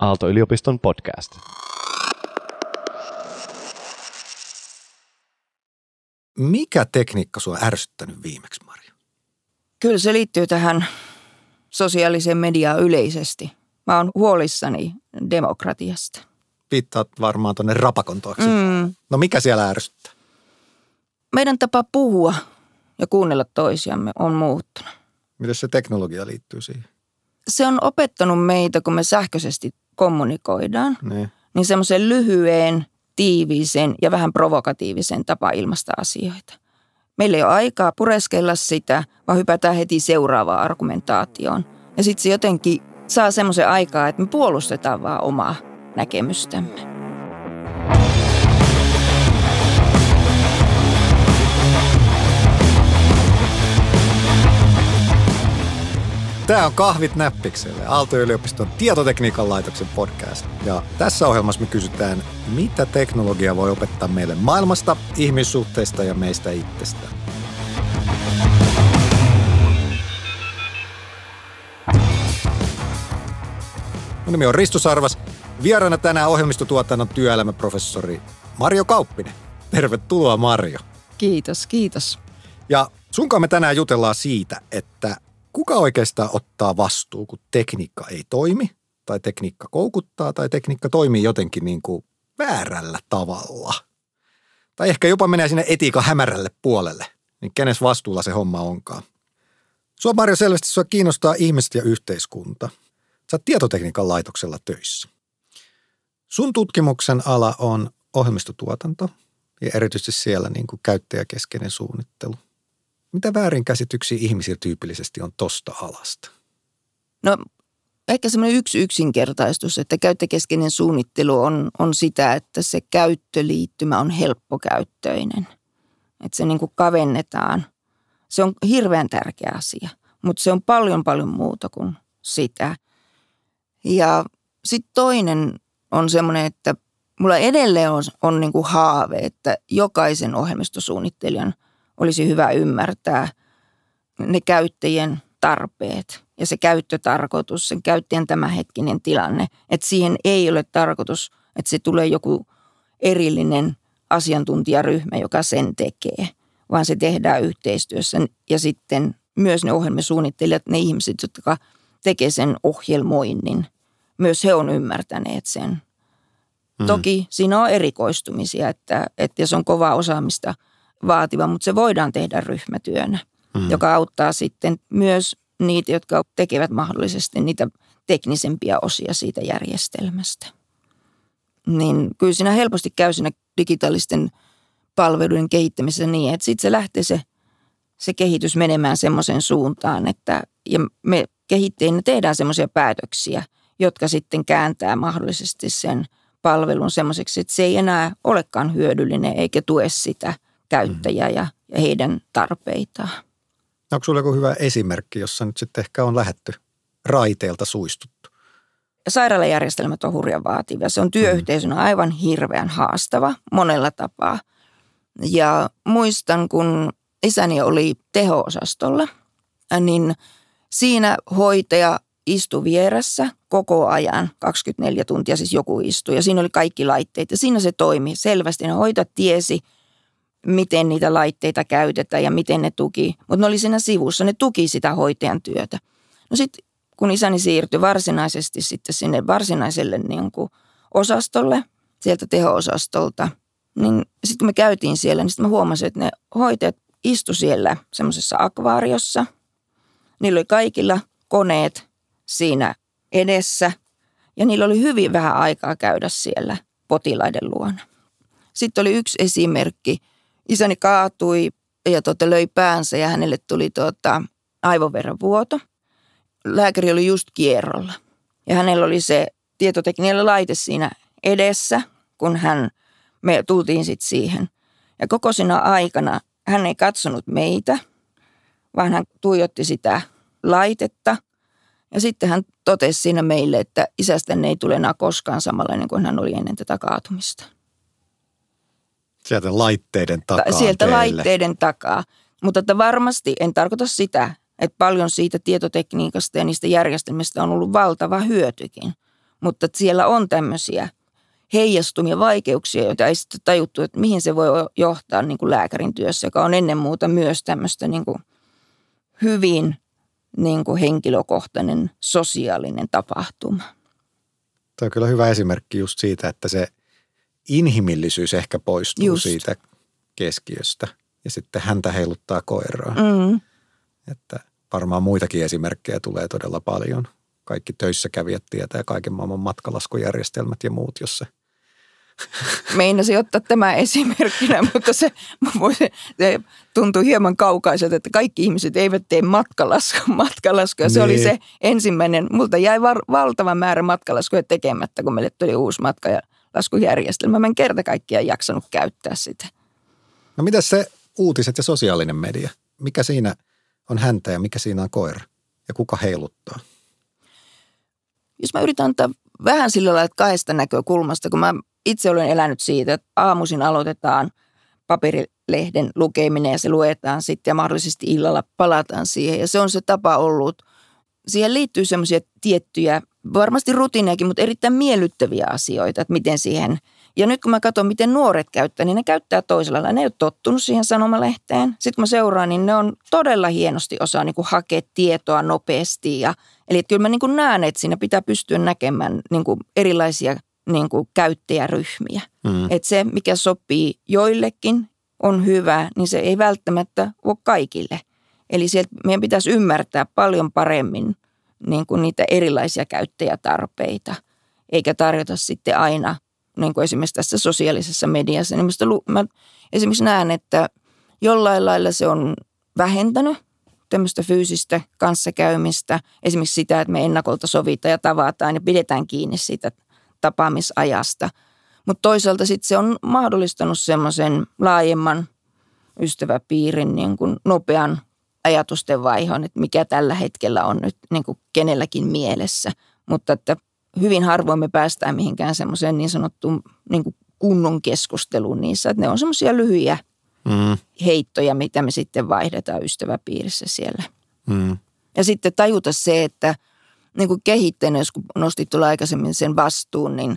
Aalto-yliopiston podcast. Mikä tekniikka sua ärsyttänyt viimeksi, Maria? Kyllä se liittyy tähän sosiaaliseen mediaan yleisesti. Mä oon huolissani demokratiasta. Viittaat varmaan tuonne rapakon tuoksi. Mm. No mikä siellä ärsyttää? Meidän tapa puhua ja kuunnella toisiamme on muuttunut. Miten se teknologia liittyy siihen? Se on opettanut meitä, kun me sähköisesti kommunikoidaan, Niin. niin semmoisen lyhyeen, tiiviiseen ja vähän provokatiiviseen tapa ilmaista asioita. Meillä ei ole aikaa pureskella sitä, vaan hypätään heti seuraavaan argumentaatioon. Ja sitten se jotenkin saa semmoisen aikaa, että me puolustetaan vaan omaa näkemystämme. Tämä on Kahvit näppikselle, Aalto-yliopiston tietotekniikan laitoksen podcast. Ja tässä ohjelmassa me kysytään, mitä teknologia voi opettaa meille maailmasta, ihmissuhteista ja meistä itsestä. Mun nimi on Risto Sarvas. Vieraana tänään ohjelmistotuotannon työelämäprofessori Marjo Kauppinen. Tervetuloa Marjo. Kiitos, kiitos. Ja sunkaan me tänään jutellaan siitä, että kuka oikeastaan ottaa vastuu, kun tekniikka ei toimi, tai tekniikka koukuttaa, tai tekniikka toimii jotenkin niin kuin väärällä tavalla. Tai ehkä jopa menee sinne etiikan hämärälle puolelle, niin kenes vastuulla se homma onkaan. Sua Marjo selvästi sua kiinnostaa ihmiset ja yhteiskunta. Sä oot tietotekniikan laitoksella töissä. Sun tutkimuksen ala on ohjelmistotuotanto ja erityisesti siellä niin kuin käyttäjäkeskeinen suunnittelu. Mitä väärinkäsityksiä ihmisillä tyypillisesti on tosta alasta? No ehkä semmoinen yksi yksinkertaistus, että käyttökeskeinen suunnittelu on, on sitä, että se käyttöliittymä on helppokäyttöinen. Että se niin kuin kavennetaan. Se on hirveän tärkeä asia, mutta se on paljon paljon muuta kuin sitä. Ja sitten toinen on semmoinen, että mulla edelleen on, on niin kuin haave, että jokaisen ohjelmistosuunnittelijan olisi hyvä ymmärtää ne käyttäjien tarpeet ja se käyttötarkoitus, sen käyttäjän tämänhetkinen tilanne. Että siihen ei ole tarkoitus, että se tulee joku erillinen asiantuntijaryhmä, joka sen tekee, vaan se tehdään yhteistyössä ja sitten myös ne ohjelmasuunnittelijat, ne ihmiset, jotka tekee sen ohjelmoinnin, myös he on ymmärtäneet sen. Mm. Toki siinä on erikoistumisia, että, että jos on kovaa osaamista vaativa, mutta se voidaan tehdä ryhmätyönä, mm. joka auttaa sitten myös niitä, jotka tekevät mahdollisesti niitä teknisempiä osia siitä järjestelmästä. Niin kyllä siinä helposti käy siinä digitaalisten palveluiden kehittämisessä niin, että sitten se lähtee se, se kehitys menemään semmoiseen suuntaan, että ja me kehittäjinä tehdään semmoisia päätöksiä, jotka sitten kääntää mahdollisesti sen palvelun semmoiseksi, että se ei enää olekaan hyödyllinen eikä tue sitä käyttäjää ja, ja heidän tarpeitaan. Onko sulla joku hyvä esimerkki, jossa nyt sitten ehkä on lähetty raiteilta suistuttu? Sairaalajärjestelmät on hurjan vaativia. Se on työyhteisönä aivan hirveän haastava monella tapaa. Ja muistan, kun isäni oli teho-osastolla, niin siinä hoitaja istui vieressä koko ajan, 24 tuntia siis joku istui ja siinä oli kaikki laitteet ja siinä se toimi selvästi. Ne hoitajat tiesi, miten niitä laitteita käytetään ja miten ne tuki, mutta ne oli siinä sivussa, ne tuki sitä hoitajan työtä. No sitten kun isäni siirtyi varsinaisesti sitten sinne varsinaiselle niin kuin osastolle, sieltä teho-osastolta, niin sitten kun me käytiin siellä, niin sitten mä huomasin, että ne hoitajat istu siellä semmoisessa akvaariossa. Niillä oli kaikilla koneet siinä edessä ja niillä oli hyvin vähän aikaa käydä siellä potilaiden luona. Sitten oli yksi esimerkki. Isäni kaatui ja tuota, löi päänsä ja hänelle tuli tuota, aivoverenvuoto. Lääkäri oli just kierrolla ja hänellä oli se tietotekniikalla laite siinä edessä, kun hän, me tultiin sitten siihen. Ja koko siinä aikana hän ei katsonut meitä, vaan hän tuijotti sitä laitetta. Ja sitten hän totesi siinä meille, että isästänne ei tule enää koskaan samanlainen kuin hän oli ennen tätä kaatumista. Sieltä laitteiden takaa Sieltä teille. laitteiden takaa. Mutta että varmasti en tarkoita sitä, että paljon siitä tietotekniikasta ja niistä järjestelmistä on ollut valtava hyötykin. mutta siellä on tämmöisiä heijastumia vaikeuksia, joita ei sitten tajuttu, että mihin se voi johtaa niin kuin lääkärin työssä, joka on ennen muuta myös tämmöistä niin kuin hyvin niin kuin henkilökohtainen sosiaalinen tapahtuma. Tämä on kyllä hyvä esimerkki just siitä, että se inhimillisyys ehkä poistuu just. siitä keskiöstä ja sitten häntä heiluttaa koiraa. Mm. Että varmaan muitakin esimerkkejä tulee todella paljon. Kaikki töissä kävijät tietää kaiken maailman matkalaskujärjestelmät ja muut, jos se Meinasin ottaa tämä esimerkkinä, mutta se, se tuntuu hieman kaukaiselta, että kaikki ihmiset eivät tee matkalaskuja. Se niin. oli se ensimmäinen. Multa jäi var, valtava määrä matkalaskuja tekemättä, kun meille tuli uusi matkalaskujärjestelmä. Mä en kerta kaikkiaan jaksanut käyttää sitä. No mitä se uutiset ja sosiaalinen media? Mikä siinä on häntä ja mikä siinä on koira? Ja kuka heiluttaa? Jos mä yritän antaa vähän sillä lailla, että kahdesta näkökulmasta, kun mä itse olen elänyt siitä, että aamuisin aloitetaan paperilehden lukeminen ja se luetaan sitten ja mahdollisesti illalla palataan siihen. Ja se on se tapa ollut. Siihen liittyy semmoisia tiettyjä, varmasti rutiinejakin, mutta erittäin miellyttäviä asioita, että miten siihen – ja nyt kun mä katson, miten nuoret käyttää, niin ne käyttää toisella lailla. Ne ei ole tottunut siihen sanomalehteen. Sitten kun mä seuraan, niin ne on todella hienosti osaa niin kuin hakea tietoa nopeasti. Ja, eli että kyllä mä niin kuin näen, että siinä pitää pystyä näkemään niin kuin erilaisia niin kuin käyttäjäryhmiä. Mm. Että se, mikä sopii joillekin, on hyvä, niin se ei välttämättä ole kaikille. Eli meidän pitäisi ymmärtää paljon paremmin niin kuin niitä erilaisia käyttäjätarpeita, eikä tarjota sitten aina – niin kuin esimerkiksi tässä sosiaalisessa mediassa, niin mä esimerkiksi näen, että jollain lailla se on vähentänyt tämmöistä fyysistä kanssakäymistä, esimerkiksi sitä, että me ennakolta sovitaan ja tavataan ja pidetään kiinni siitä tapaamisajasta. Mutta toisaalta sitten se on mahdollistanut semmoisen laajemman ystäväpiirin niin kuin nopean ajatusten vaihon, että mikä tällä hetkellä on nyt niin kuin kenelläkin mielessä. Mutta että hyvin harvoin me päästään mihinkään semmoiseen niin sanottuun niin kuin kunnon keskusteluun niissä. Että ne on semmoisia lyhyjä mm. heittoja, mitä me sitten vaihdetaan ystäväpiirissä siellä. Mm. Ja sitten tajuta se, että niin kuin kehittäjänä, jos nostit tulla aikaisemmin sen vastuun, niin,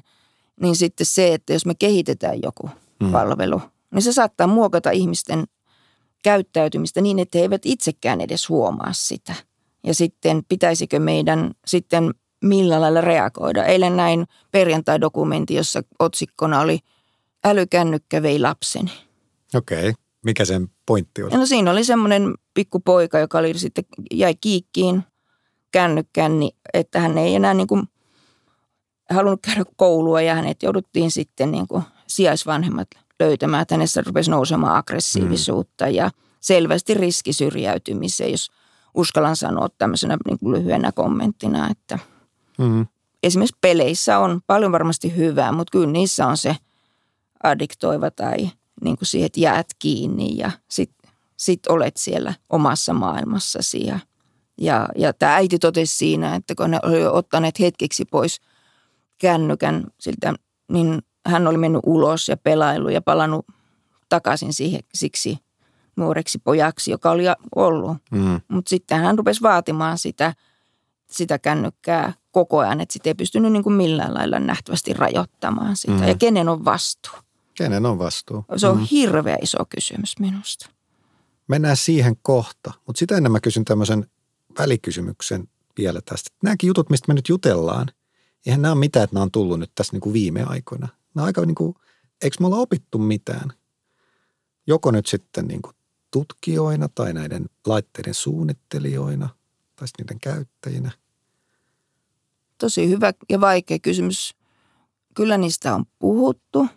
niin sitten se, että jos me kehitetään joku mm. palvelu, niin se saattaa muokata ihmisten käyttäytymistä niin, että he eivät itsekään edes huomaa sitä. Ja sitten pitäisikö meidän sitten millä lailla reagoida. Eilen näin perjantai-dokumentti, jossa otsikkona oli Älykännykkä vei lapseni. Okei. Okay. Mikä sen pointti oli? No siinä oli semmoinen pikkupoika, joka oli sitten, jäi kiikkiin kännykkään, niin että hän ei enää niin kuin halunnut käydä koulua ja hänet jouduttiin sitten niin kuin sijaisvanhemmat löytämään, että hänessä rupesi nousemaan aggressiivisuutta mm. ja selvästi riski syrjäytymiseen, jos uskallan sanoa tämmöisenä niin kuin lyhyenä kommenttina, että – Mm. Esimerkiksi peleissä on paljon varmasti hyvää, mutta kyllä niissä on se addiktoiva tai niin kuin siihen, että jäät kiinni ja sitten sit olet siellä omassa maailmassasi. Ja, ja, ja tämä äiti totesi siinä, että kun ne oli ottaneet hetkeksi pois kännykän siltä, niin hän oli mennyt ulos ja pelailu ja palannut takaisin siihen siksi nuoreksi pojaksi, joka oli ollut. Mm. Mutta sitten hän rupesi vaatimaan sitä, sitä kännykkää koko ajan, että sitten ei pystynyt niin kuin millään lailla nähtävästi rajoittamaan sitä. Mm. Ja kenen on vastuu? Kenen on vastuu? Se on mm. hirveä iso kysymys minusta. Mennään siihen kohta, mutta sitä ennen mä kysyn tämmöisen välikysymyksen vielä tästä. Nämäkin jutut, mistä me nyt jutellaan, eihän nämä ole mitään, että nämä on tullut nyt tässä niin kuin viime aikoina. On aika niin kuin, eikö me olla opittu mitään? Joko nyt sitten niin kuin tutkijoina tai näiden laitteiden suunnittelijoina tai niiden käyttäjinä – tosi hyvä ja vaikea kysymys. Kyllä niistä on puhuttu,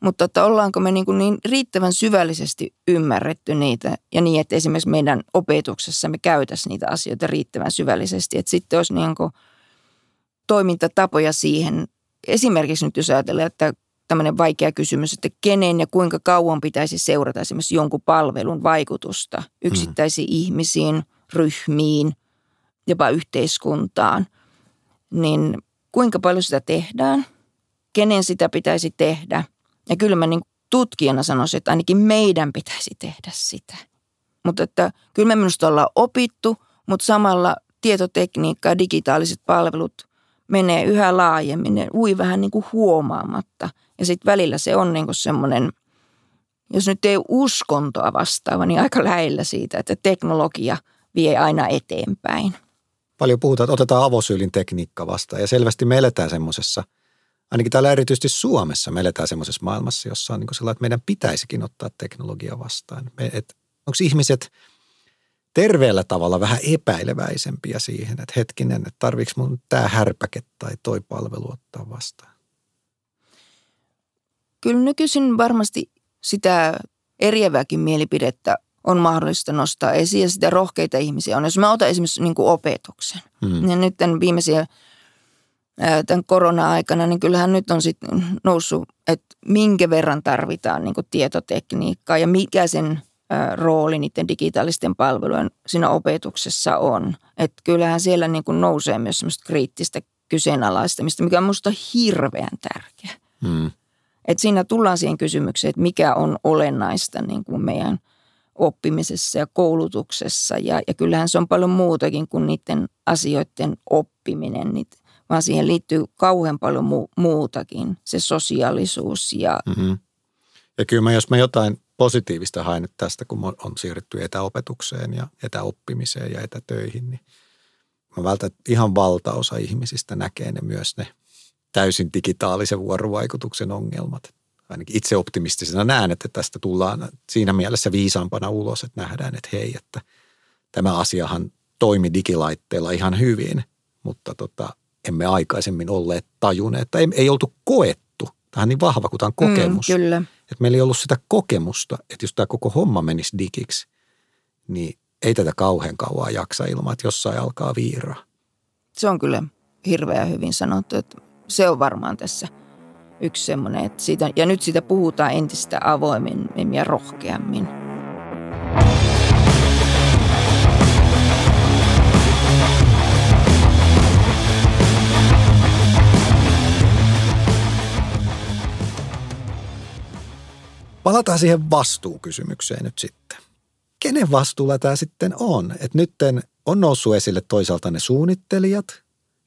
mutta että ollaanko me niin, kuin niin riittävän syvällisesti ymmärretty niitä ja niin, että esimerkiksi meidän opetuksessa me käytäisiin niitä asioita riittävän syvällisesti. Että sitten olisi niin kuin toimintatapoja siihen. Esimerkiksi nyt jos ajatellaan, että tämmöinen vaikea kysymys, että kenen ja kuinka kauan pitäisi seurata esimerkiksi jonkun palvelun vaikutusta yksittäisiin mm. ihmisiin, ryhmiin, jopa yhteiskuntaan – niin kuinka paljon sitä tehdään, kenen sitä pitäisi tehdä. Ja kyllä mä niin tutkijana sanoisin, että ainakin meidän pitäisi tehdä sitä. Mutta että kyllä me minusta ollaan opittu, mutta samalla tietotekniikka ja digitaaliset palvelut menee yhä laajemmin, ne ui vähän niin kuin huomaamatta. Ja sitten välillä se on niin kuin semmoinen, jos nyt ei uskontoa vastaava, niin aika lähellä siitä, että teknologia vie aina eteenpäin. Paljon puhutaan, että otetaan avosyylin tekniikka vastaan ja selvästi me eletään semmoisessa, ainakin täällä erityisesti Suomessa me eletään semmoisessa maailmassa, jossa on niin sellainen, että meidän pitäisikin ottaa teknologia vastaan. Me, et, onko ihmiset terveellä tavalla vähän epäileväisempiä siihen, että hetkinen, että tarviiko mun tämä härpäke tai toi palvelu ottaa vastaan? Kyllä nykyisin varmasti sitä eriävääkin mielipidettä on mahdollista nostaa esiin ja sitä rohkeita ihmisiä on. Jos mä otan esimerkiksi niin kuin opetuksen, hmm. ja nyt tämän viimeisiä tämän korona-aikana, niin kyllähän nyt on sitten noussut, että minkä verran tarvitaan niin kuin tietotekniikkaa ja mikä sen rooli niiden digitaalisten palvelujen siinä opetuksessa on. Että kyllähän siellä niin kuin nousee myös semmoista kriittistä kyseenalaistamista, mikä on minusta hirveän tärkeä. Hmm. Et siinä tullaan siihen kysymykseen, että mikä on olennaista niin kuin meidän oppimisessa ja koulutuksessa. Ja, ja kyllähän se on paljon muutakin kuin niiden asioiden oppiminen, niin, vaan siihen liittyy kauhean paljon mu- muutakin, se sosiaalisuus. Ja, mm-hmm. ja kyllä mä, jos mä jotain positiivista haen tästä, kun on siirrytty etäopetukseen ja etäoppimiseen ja etätöihin, niin mä vältän, että ihan valtaosa ihmisistä näkee ne myös ne täysin digitaalisen vuorovaikutuksen ongelmat. Ainakin itse optimistisena näen, että tästä tullaan siinä mielessä viisaampana ulos, että nähdään, että hei, että tämä asiahan toimi digilaitteella ihan hyvin, mutta tota, emme aikaisemmin olleet tajuneet, että ei, ei oltu koettu. Tämä on niin vahva kuin tämä on mm, kokemus. Mm, kyllä. Että meillä ei ollut sitä kokemusta, että jos tämä koko homma menisi digiksi, niin ei tätä kauhean kauan jaksa ilman, että jossain alkaa viiraa. Se on kyllä hirveän hyvin sanottu, että se on varmaan tässä yksi semmoinen, että siitä, ja nyt siitä puhutaan entistä avoimemmin ja rohkeammin. Palataan siihen vastuukysymykseen nyt sitten. Kenen vastuulla tämä sitten on? Että nyt on noussut esille toisaalta ne suunnittelijat,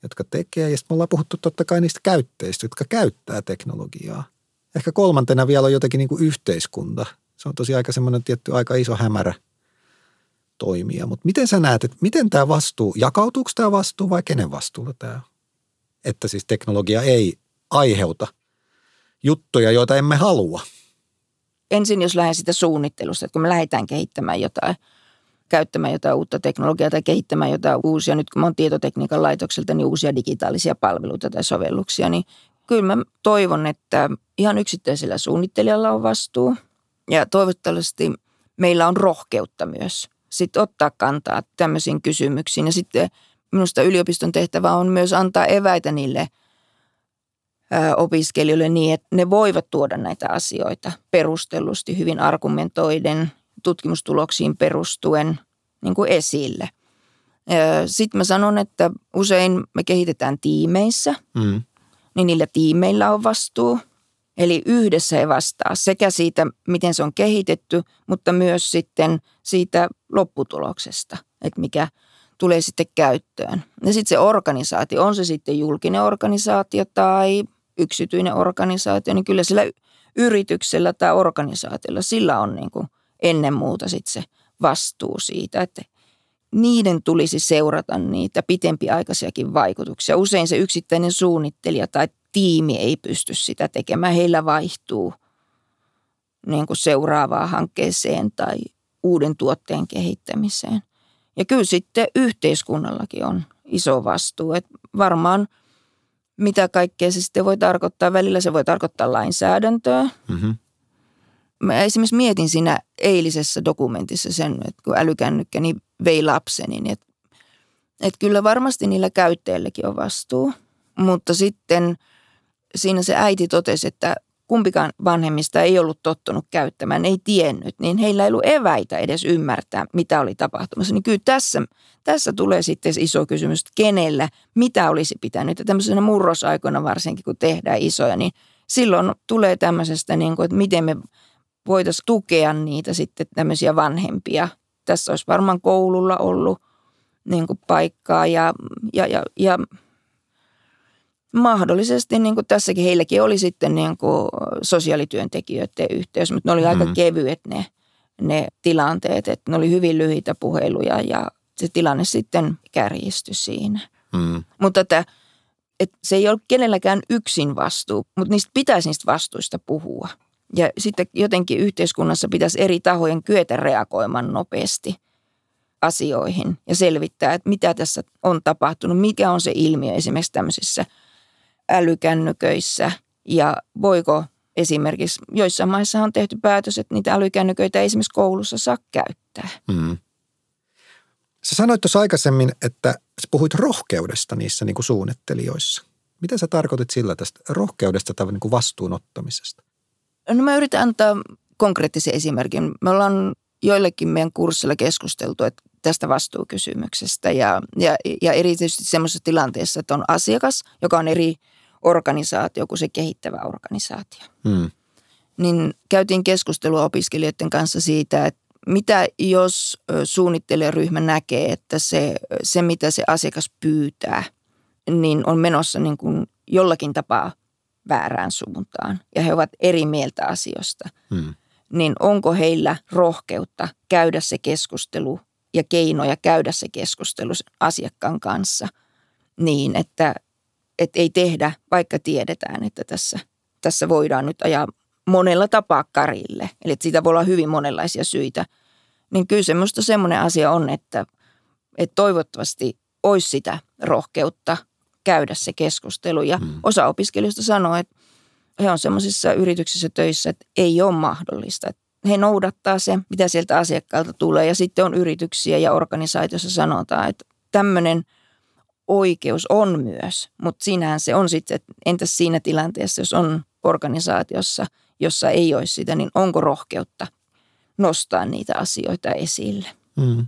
jotka tekee. Ja sitten me ollaan puhuttu totta kai niistä käyttäjistä, jotka käyttää teknologiaa. Ehkä kolmantena vielä on jotenkin niin kuin yhteiskunta. Se on tosi aika semmoinen tietty aika iso hämärä toimia. Mutta miten sä näet, että miten tämä vastuu, jakautuuko tämä vastuu vai kenen vastuulla tämä on? Että siis teknologia ei aiheuta juttuja, joita emme halua. Ensin jos lähden sitä suunnittelusta, että kun me lähdetään kehittämään jotain – käyttämään jotain uutta teknologiaa tai kehittämään jotain uusia, nyt kun mä oon tietotekniikan laitokselta, niin uusia digitaalisia palveluita tai sovelluksia, niin kyllä mä toivon, että ihan yksittäisellä suunnittelijalla on vastuu. Ja toivottavasti meillä on rohkeutta myös sitten ottaa kantaa tämmöisiin kysymyksiin. Ja sitten minusta yliopiston tehtävä on myös antaa eväitä niille opiskelijoille niin, että ne voivat tuoda näitä asioita perustellusti, hyvin argumentoiden, tutkimustuloksiin perustuen niin kuin esille. Sitten mä sanon, että usein me kehitetään tiimeissä, mm. niin niillä tiimeillä on vastuu. Eli yhdessä he vastaa sekä siitä, miten se on kehitetty, mutta myös sitten siitä lopputuloksesta, että mikä tulee sitten käyttöön. Ja sitten se organisaatio, on se sitten julkinen organisaatio tai yksityinen organisaatio, niin kyllä sillä yrityksellä tai organisaatiolla sillä on niin kuin – ennen muuta sitten se vastuu siitä, että niiden tulisi seurata niitä pitempiaikaisiakin vaikutuksia. Usein se yksittäinen suunnittelija tai tiimi ei pysty sitä tekemään. Heillä vaihtuu niin kuin seuraavaan hankkeeseen tai uuden tuotteen kehittämiseen. Ja kyllä sitten yhteiskunnallakin on iso vastuu. Että varmaan mitä kaikkea se sitten voi tarkoittaa. Välillä se voi tarkoittaa lainsäädäntöä. Mm-hmm mä esimerkiksi mietin siinä eilisessä dokumentissa sen, että kun älykännykkäni vei lapseni, niin että, että kyllä varmasti niillä käyttäjilläkin on vastuu. Mutta sitten siinä se äiti totesi, että kumpikaan vanhemmista ei ollut tottunut käyttämään, ei tiennyt, niin heillä ei ollut eväitä edes ymmärtää, mitä oli tapahtumassa. Niin kyllä tässä, tässä tulee sitten iso kysymys, että kenellä, mitä olisi pitänyt. Ja tämmöisenä murrosaikoina varsinkin, kun tehdään isoja, niin silloin tulee tämmöisestä, niin kuin, että miten me voitaisiin tukea niitä sitten tämmöisiä vanhempia. Tässä olisi varmaan koululla ollut niin kuin paikkaa ja, ja, ja, ja mahdollisesti niin kuin tässäkin heilläkin oli sitten niin kuin sosiaalityöntekijöiden yhteys, mutta ne oli aika Mm. kevyet ne, ne tilanteet, että ne oli hyvin lyhyitä puheluja ja se tilanne sitten kärjistyi siinä. Mm. Mutta että, että se ei ole kenelläkään yksin vastuu, mutta niistä pitäisi niistä vastuista puhua. Ja sitten jotenkin yhteiskunnassa pitäisi eri tahojen kyetä reagoimaan nopeasti asioihin ja selvittää, että mitä tässä on tapahtunut, mikä on se ilmiö esimerkiksi tämmöisissä älykännyköissä ja voiko esimerkiksi, joissain maissa on tehty päätös, että niitä älykännyköitä ei esimerkiksi koulussa saa käyttää. Mm. Sä sanoit tuossa aikaisemmin, että sä puhuit rohkeudesta niissä niin kuin suunnittelijoissa. Mitä sä tarkoitit sillä tästä rohkeudesta tai niin kuin vastuunottamisesta? No mä yritän antaa konkreettisen esimerkin. Me ollaan joillekin meidän kurssilla keskusteltu että tästä vastuukysymyksestä ja, ja, ja erityisesti semmoisessa tilanteessa, että on asiakas, joka on eri organisaatio kuin se kehittävä organisaatio. Mm. Niin käytiin keskustelua opiskelijoiden kanssa siitä, että mitä jos suunnittelijaryhmä näkee, että se, se mitä se asiakas pyytää, niin on menossa niin kuin jollakin tapaa väärään suuntaan ja he ovat eri mieltä asioista, Mm. niin onko heillä rohkeutta käydä se keskustelu ja keinoja käydä se keskustelu asiakkaan kanssa niin, että, että ei tehdä, vaikka tiedetään, että tässä, tässä voidaan nyt ajaa monella tapaa karille. Eli että siitä voi olla hyvin monenlaisia syitä. Niin kyllä semmoista semmoinen asia on, että, että toivottavasti olisi sitä rohkeutta käydä se keskustelu. Ja Mm. osa opiskelijoista sanoo, että he on semmoisissa yrityksissä töissä, että ei ole mahdollista. Että he noudattaa se, mitä sieltä asiakkaalta tulee. Ja sitten on yrityksiä ja organisaatioissa sanotaan, että tämmöinen oikeus on myös. Mutta siinähän se on sitten, että entäs siinä tilanteessa, jos on organisaatiossa, jossa ei olisi sitä, niin onko rohkeutta nostaa niitä asioita esille Mm.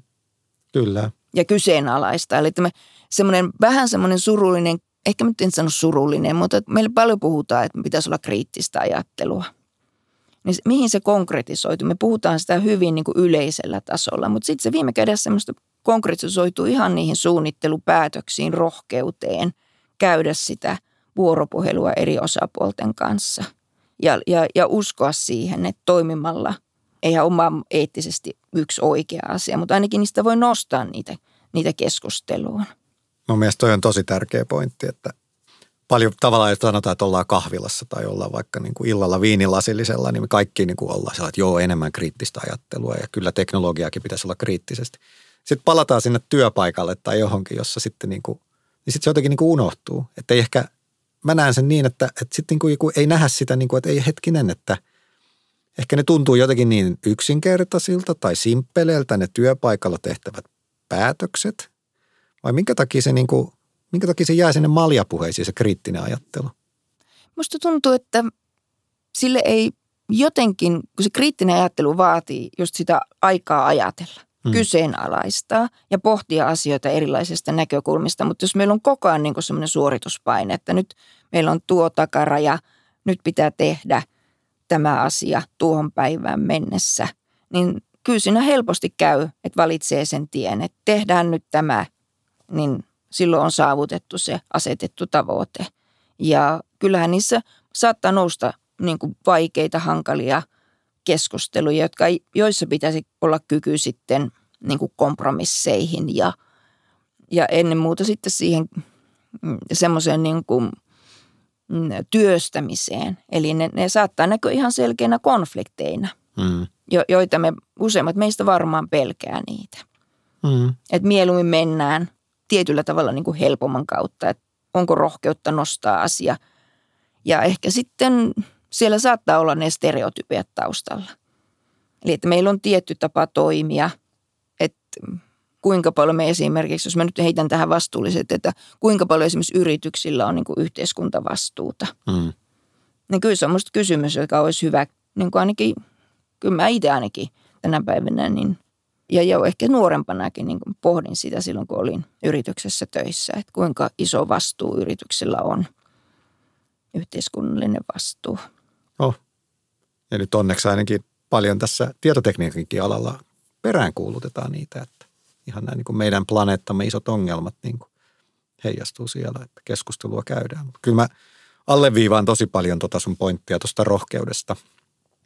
Kyllä. ja kyseenalaista. Eli tämä semmoinen vähän semmoinen surullinen, ehkä nyt en sano surullinen, mutta meillä paljon puhutaan, että pitäisi olla kriittistä ajattelua. Niin se- mihin se konkretisoituu? Me puhutaan sitä hyvin niin kuin yleisellä tasolla, mutta sitten se viime kädessä semmoista konkretisoituu ihan niihin suunnittelupäätöksiin, rohkeuteen, käydä sitä vuoropuhelua eri osapuolten kanssa ja, ja, ja uskoa siihen, että toimimalla eihän vaan eettisesti yksi oikea asia, mutta ainakin niistä voi nostaa niitä, niitä keskusteluun. Mun mielestä toi on tosi tärkeä pointti, että paljon tavallaan, jos sanotaan, että ollaan kahvilassa tai ollaan vaikka niin kuin illalla viinilasillisella, niin me kaikki niin kuin ollaan sellainen, että joo, enemmän kriittistä ajattelua ja kyllä teknologiaakin pitäisi olla kriittisesti. Sitten palataan sinne työpaikalle tai johonkin, jossa sitten niin kuin, niin sitten se jotenkin niin kuin unohtuu. Että ei ehkä, mä näen sen niin, että, että sitten niin kuin ei nähdä sitä, niin kuin, että ei hetkinen, että ehkä ne tuntuu jotenkin niin yksinkertaisilta tai simppeleiltä ne työpaikalla tehtävät päätökset. Vai minkä takia se, niin kuin, minkä takia se jää sinne maljapuheisiin se kriittinen ajattelu? Musta tuntuu, että sille ei jotenkin, kun se kriittinen ajattelu vaatii just sitä aikaa ajatella, Mm. kyseenalaistaa ja pohtia asioita erilaisista näkökulmista. Mutta jos meillä on koko ajan niin semmoinen suorituspaine, että nyt meillä on tuo takaraja, nyt pitää tehdä tämä asia tuohon päivään mennessä, niin kyllä siinä helposti käy, että valitsee sen tien, että tehdään nyt tämä, niin silloin on saavutettu se asetettu tavoite. Ja kyllähän niissä saattaa nousta niin kuin vaikeita, hankalia keskusteluja, jotka, joissa pitäisi olla kyky sitten niin kuin kompromisseihin ja, ja ennen muuta sitten siihen mm, semmoiseen niin kuin mm, työstämiseen. Eli ne, ne saattaa näkyä ihan selkeänä konflikteina, Mm. jo, joita me useimmat meistä varmaan pelkää niitä. Mm. Että mieluummin mennään tietyllä tavalla niin kuin helpomman kautta, että onko rohkeutta nostaa asia. Ja ehkä sitten siellä saattaa olla ne stereotypiat taustalla. Eli että meillä on tietty tapa toimia, että kuinka paljon me esimerkiksi, jos mä nyt heitän tähän vastuulliset, että kuinka paljon esimerkiksi yrityksillä on niin kuin yhteiskuntavastuuta. Mm. Niin kyllä se on musta kysymys, joka olisi hyvä, niin kuin ainakin, kyllä mä itse ainakin tänä päivänä, niin, ja jo ehkä nuorempanakin niin pohdin sitä silloin, kun olin yrityksessä töissä, että kuinka iso vastuu yrityksillä on, yhteiskunnallinen vastuu. Oh. Ja nyt onneksi ainakin paljon tässä tietotekniikankin alalla peräänkuulutetaan niitä, että ihan nämä niin kuin meidän planeettamme isot ongelmat niin kuin heijastuu siellä, että keskustelua käydään. Mutta kyllä mä alleviivaan tosi paljon tota sun pointtia tuosta rohkeudesta,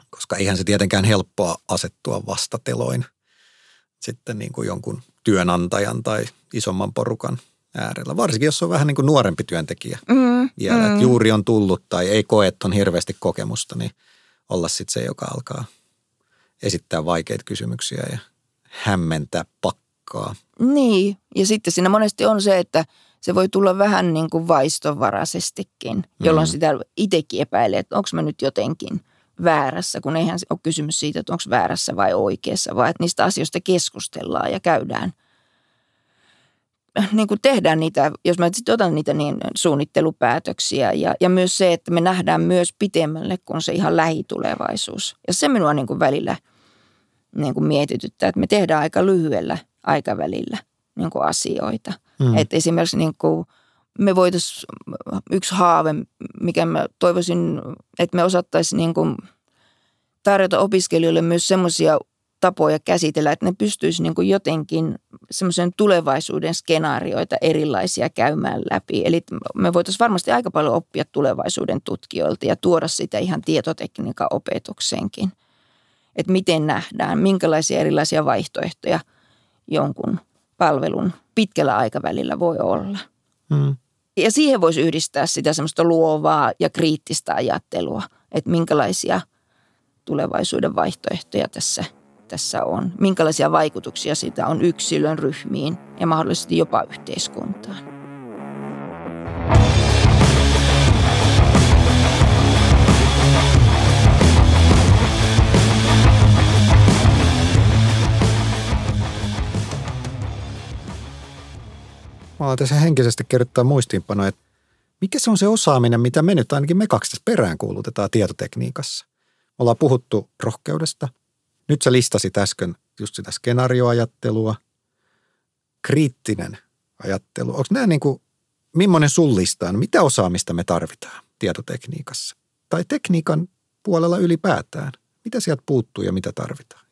koska eihän se tietenkään helppoa asettua vastateloin sitten niin kuin jonkun työnantajan tai isomman porukan äärellä. Varsinkin, jos on vähän niin kuin nuorempi työntekijä mm, vielä, mm. että juuri on tullut tai ei koe, että on hirveästi kokemusta, niin olla sitten se, joka alkaa esittää vaikeita kysymyksiä ja hämmentää pakkaa. Niin, ja sitten siinä monesti on se, että se voi tulla vähän niin kuin vaistovaraisestikin, jolloin mm. sitä itsekin epäilee, että onko mä nyt jotenkin väärässä, kun eihän ole kysymys siitä, että onko väärässä vai oikeassa, vaan että niistä asioista keskustellaan ja käydään – niin kuin tehdään niitä, jos mä sitten otan niitä niin suunnittelupäätöksiä ja, ja myös se, että me nähdään myös pitemmälle kuin se ihan lähitulevaisuus. Ja se minua niin kuin välillä niin kuin mietityttää, että me tehdään aika lyhyellä aikavälillä niin kuin asioita. Mm. Että esimerkiksi niin kuin me voitaisiin, yksi haave, mikä mä toivoisin, että me osattaisiin niin kuin tarjota opiskelijoille myös semmoisia tapoja käsitellä, että ne pystyisi niin kuin jotenkin semmoisen tulevaisuuden skenaarioita erilaisia käymään läpi. Eli me voitaisiin varmasti aika paljon oppia tulevaisuuden tutkijoilta ja tuoda sitä ihan tietotekniikan opetukseenkin. Että miten nähdään, minkälaisia erilaisia vaihtoehtoja jonkun palvelun pitkällä aikavälillä voi olla. Hmm. Ja siihen voisi yhdistää sitä semmoista luovaa ja kriittistä ajattelua, että minkälaisia tulevaisuuden vaihtoehtoja tässä – tässä on, minkälaisia vaikutuksia sitä on yksilön ryhmiin ja mahdollisesti jopa yhteiskuntaan. Mä olen tässä henkisesti kerrottaa muistiinpano, että mikä se on se osaaminen, mitä me nyt ainakin me kaksi tässä perään kuulutetaan tietotekniikassa. Me ollaan puhuttu rohkeudesta, nyt sä listasit äsken just sitä skenaarioajattelua, kriittinen ajattelu. Onko nämä niin kuin, millainen sun lista on? Mitä osaamista me tarvitaan tietotekniikassa? Tai tekniikan puolella ylipäätään? Mitä sieltä puuttuu ja mitä tarvitaan?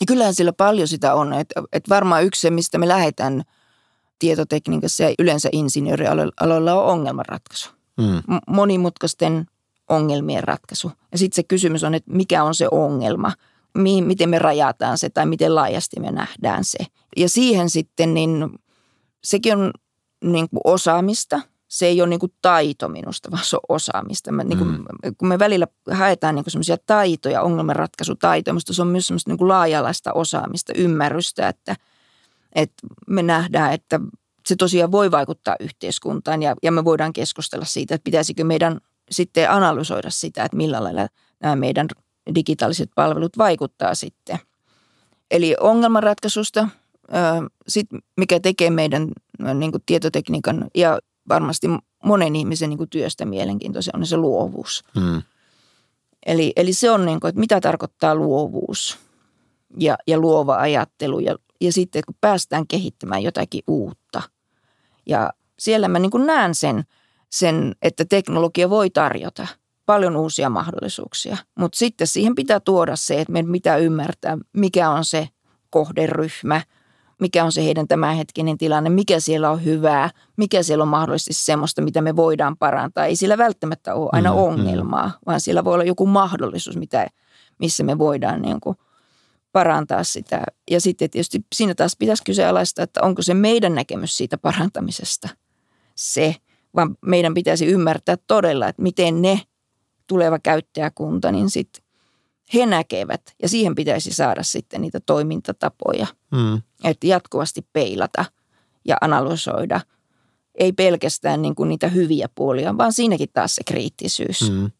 Ja kyllähän sillä paljon sitä on. Että et varmaan yksi se, mistä me lähdetään tietotekniikassa ja yleensä insinöörialoilla on ongelmanratkaisu. Hmm. Monimutkaisten ongelmien ratkaisu. Ja sitten se kysymys on, että mikä on se ongelma – mihin, miten me rajataan se tai miten laajasti me nähdään se. Ja siihen sitten niin sekin on niin kuin osaamista. Se ei ole niin kuin taito minusta, vaan se on osaamista. Mä, niin kuin, mm. Kun me välillä haetaan niin semmoisia taitoja, ongelmanratkaisutaitoja, minusta se on myös semmoista niin kuin laajalaista osaamista, ymmärrystä, että, että me nähdään, että se tosiaan voi vaikuttaa yhteiskuntaan ja, ja me voidaan keskustella siitä, että pitäisikö meidän sitten analysoida sitä, että millä lailla nämä meidän digitaaliset palvelut vaikuttaa sitten. Eli ongelmanratkaisusta, sit mikä tekee meidän niin kuin tietotekniikan ja varmasti monen ihmisen niin kuin työstä mielenkiintoisen, on se luovuus. Mm. Eli, eli se on, niin kuin, että mitä tarkoittaa luovuus ja, ja luova ajattelu ja, ja sitten kun päästään kehittämään jotakin uutta. Ja siellä mä niin näen sen, sen, että teknologia voi tarjota – paljon uusia mahdollisuuksia. Mutta sitten siihen pitää tuoda se, että meidän pitää ymmärtää, mikä on se kohderyhmä, mikä on se heidän tämänhetkinen tilanne, mikä siellä on hyvää, mikä siellä on mahdollisesti semmoista, mitä me voidaan parantaa. Ei sillä välttämättä ole aina mm, ongelmaa, mm. vaan siellä voi olla joku mahdollisuus, mitä, missä me voidaan niin kuin parantaa sitä. Ja sitten tietysti siinä taas pitäisi kyseenalaistaa, että onko se meidän näkemys siitä parantamisesta se, vaan meidän pitäisi ymmärtää todella, että miten ne – tuleva käyttäjäkunta, niin sitten he näkevät ja siihen pitäisi saada sitten niitä toimintatapoja. Mm. Että jatkuvasti peilata ja analysoida. Ei pelkästään niin kuin niitä hyviä puolia, vaan siinäkin taas se kriittisyys. Mm.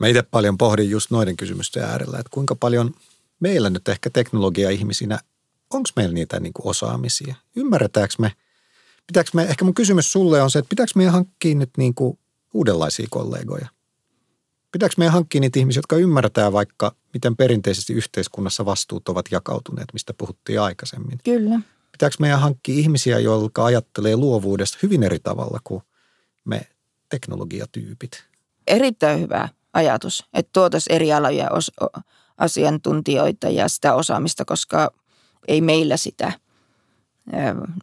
Mä itse paljon pohdin just noiden kysymysten äärellä, että kuinka paljon meillä nyt ehkä teknologia-ihmisinä, onko meillä niitä niin kuin osaamisia? Ymmärretäänkö me, pitääkö me, ehkä mun kysymys sulle on se, että pitääkö meidän hankkia nyt niin kuin uudenlaisia kollegoja? Pitääkö meidän hankkia niitä ihmisiä, jotka ymmärtää vaikka, miten perinteisesti yhteiskunnassa vastuut ovat jakautuneet, mistä puhuttiin aikaisemmin? Kyllä. Pitääkö meidän hankkia ihmisiä, jotka ajattelee luovuudesta hyvin eri tavalla kuin me teknologiatyypit? Erittäin hyvä ajatus, että tuotaisiin eri aloja os- asiantuntijoita ja sitä osaamista, koska ei meillä sitä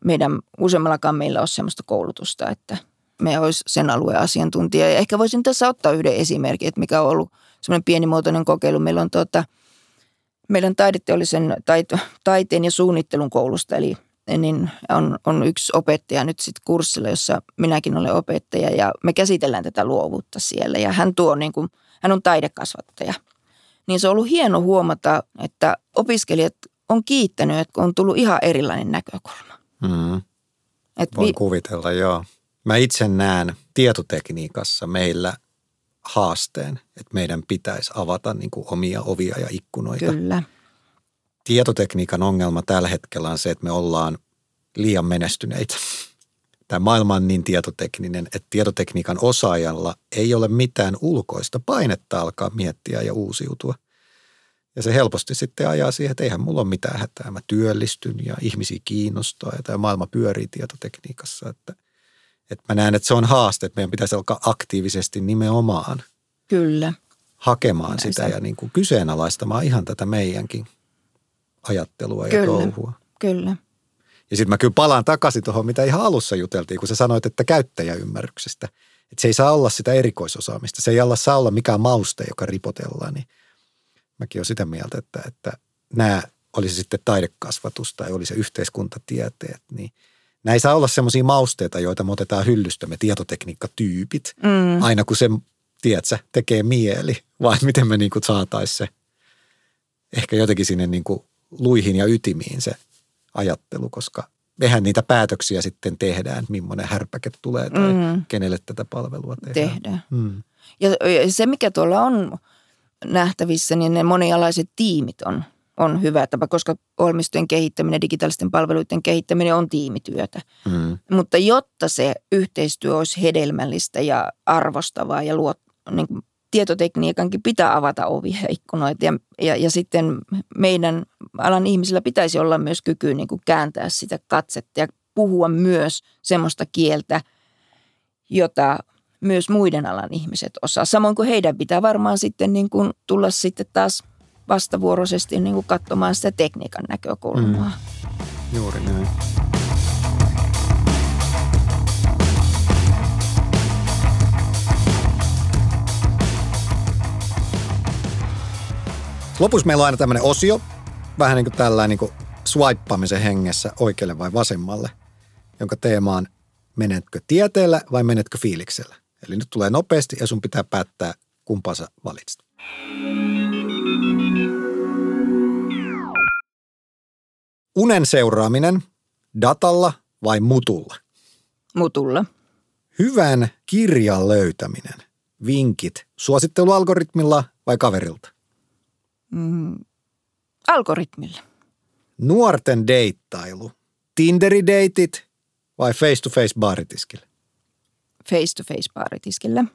meidän useammallakaan meillä ole sellaista koulutusta, että me olisi sen alueen asiantuntija. Ja ehkä voisin tässä ottaa yhden esimerkin, että mikä on ollut semmoinen pienimuotoinen kokeilu. Meillä on tuota, meidän taideteollisen taito, taiteen ja suunnittelun koulusta, eli niin on, on yksi opettaja nyt sitten kurssilla, jossa minäkin olen opettaja ja me käsitellään tätä luovuutta siellä. Ja hän tuo niin kuin, hän on taidekasvattaja. Niin se on ollut hieno huomata, että opiskelijat on kiittänyt, että on tullut ihan erilainen näkökulma. Mm. Et Voin vi- kuvitella, joo. Mä itse näen tietotekniikassa meillä haasteen, että meidän pitäisi avata niin kuin omia ovia ja ikkunoita. Kyllä. Tietotekniikan ongelma tällä hetkellä on se, että me ollaan liian menestyneitä. Tämä maailma on niin tietotekninen, että tietotekniikan osaajalla ei ole mitään ulkoista painetta alkaa miettiä ja uusiutua. Ja se helposti sitten ajaa siihen, että eihän mulla ole mitään hätää. Mä työllistyn ja ihmisiä kiinnostaa ja tämä maailma pyörii tietotekniikassa. Että, että mä näen, että se on haaste, että meidän pitäisi alkaa aktiivisesti nimenomaan Kyllä. hakemaan Kyllä, sitä se. ja niin kuin kyseenalaistamaan ihan tätä meidänkin ajattelua kyllä, ja touhua. Kyllä. Ja sitten mä kyllä palaan takaisin tuohon, mitä ihan alussa juteltiin, kun sä sanoit, että käyttäjäymmärryksestä. Että se ei saa olla sitä erikoisosaamista. Se ei alla saa olla mikään mauste, joka ripotellaan. Niin mäkin olen sitä mieltä, että, että nämä, oli se sitten taidekasvatus tai oli se yhteiskuntatieteet, niin nämä ei saa olla semmoisia mausteita, joita me otetaan hyllystä, me tietotekniikkatyypit, mm. aina kun se, tiedätkö, tekee mieli, vai miten me niin saataisiin se ehkä jotenkin sinne niin kuin luihin ja ytimiin se ajattelu, koska mehän niitä päätöksiä sitten tehdään, millainen härpäke tulee tai mm. kenelle tätä palvelua tehdään. Tehdään. Mm. Ja se, mikä tuolla on nähtävissä, niin ne monialaiset tiimit on, on hyvä tapa, koska ohjelmistojen kehittäminen, digitaalisten palveluiden kehittäminen on tiimityötä. Mm. Mutta jotta se yhteistyö olisi hedelmällistä ja arvostavaa ja luot, niin kuin tietotekniikankin pitää avata ovia ja ikkunoita ja, ja, ja sitten meidän alan ihmisillä pitäisi olla myös kyky niin kuin kääntää sitä katsetta ja puhua myös semmoista kieltä, jota myös muiden alan ihmiset osaa. Samoin kuin heidän pitää varmaan sitten niin kuin tulla sitten taas vastavuoroisesti niin kuin katsomaan sitä tekniikan näkökulmaa. Mm. Juuri näin. Lopussa meillä on aina tämmöinen osio, vähän niin kuin tällainen niin kuin swipeamisen hengessä oikealle vai vasemmalle, jonka teema on menetkö tieteellä vai menetkö fiiliksellä. Eli nyt tulee nopeasti ja sun pitää päättää, kumpaa sä valitset. Unen seuraaminen datalla vai mutulla? Mutulla. Hyvän kirjan löytäminen. Vinkit suosittelualgoritmilla vai kaverilta? Mm, algoritmilla. Nuorten deittailu. Tinderi-deitit vai face-to-face baaritiskille? face-to-face baaritiskillä.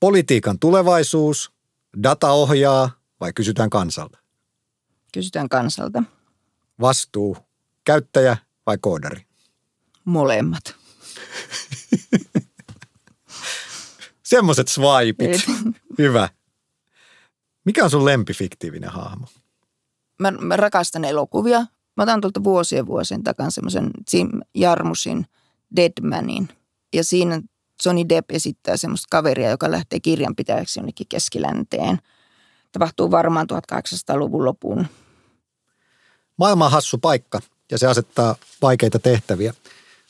Politiikan tulevaisuus, data ohjaa vai kysytään kansalta? Kysytään kansalta. Vastuu, käyttäjä vai koodari? Molemmat. Semmoiset swipeit. Hyvä. Mikä on sun lempifiktiivinen hahmo? Mä, mä rakastan elokuvia. Mä otan tuolta vuosien vuosien takan semmoisen Jim Jarmusin Deadmanin. Ja siinä Johnny Depp esittää semmoista kaveria, joka lähtee kirjanpitäjäksi jonnekin keskilänteen. Tapahtuu varmaan 1800-luvun lopun. Maailma on hassu paikka ja se asettaa vaikeita tehtäviä.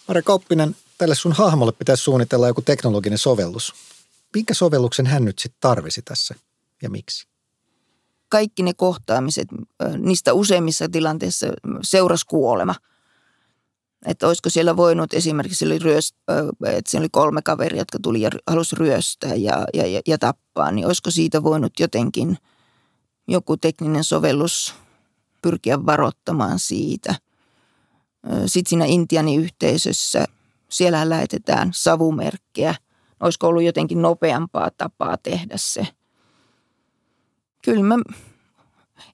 Mare Kauppinen, tälle sun hahmolle pitäisi suunnitella joku teknologinen sovellus. Minkä sovelluksen hän nyt sitten tarvisi tässä ja miksi? Kaikki ne kohtaamiset, niistä useimmissa tilanteissa seurasi kuolema – että olisiko siellä voinut esimerkiksi, oli ryöst, että siellä oli kolme kaveria, jotka tuli ja halusi ryöstää ja, ja, ja tappaa, niin olisiko siitä voinut jotenkin joku tekninen sovellus pyrkiä varoittamaan siitä. Sitten siinä Intianin yhteisössä, siellä lähetetään savumerkkejä. Olisiko ollut jotenkin nopeampaa tapaa tehdä se? Kyllä mä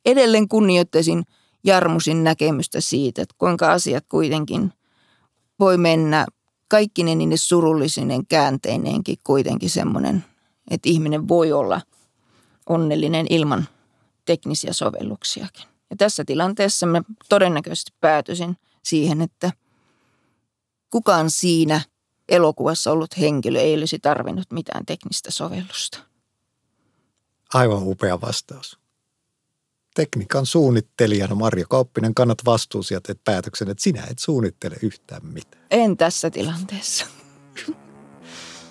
edelleen kunnioittaisin Jarmusin näkemystä siitä, että kuinka asiat kuitenkin – voi mennä kaikki ne surullisinen käänteineenkin kuitenkin semmoinen, että ihminen voi olla onnellinen ilman teknisiä sovelluksiakin. Ja tässä tilanteessa mä todennäköisesti päätyisin siihen, että kukaan siinä elokuvassa ollut henkilö ei olisi tarvinnut mitään teknistä sovellusta. Aivan upea vastaus. Tekniikan suunnittelijana Marjo Kauppinen kannat vastuusi ja teet päätöksen, että sinä et suunnittele yhtään mitään. En tässä tilanteessa.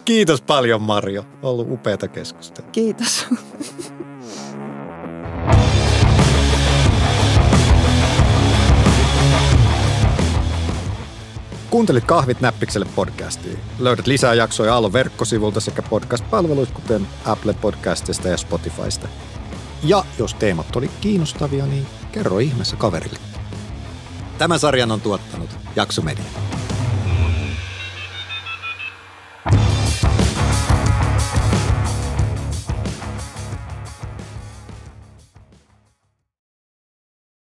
Kiitos paljon Marjo. Ollut upeata keskustelua. Kiitos. Kuuntelit Kahvit näppikselle podcastiin. Löydät lisää jaksoja Aallon verkkosivulta sekä podcast-palveluista, kuten Apple Podcastista ja Spotifysta. Ja jos teemat oli kiinnostavia, niin kerro ihmeessä kaverille. Tämän sarjan on tuottanut Jaksomedia.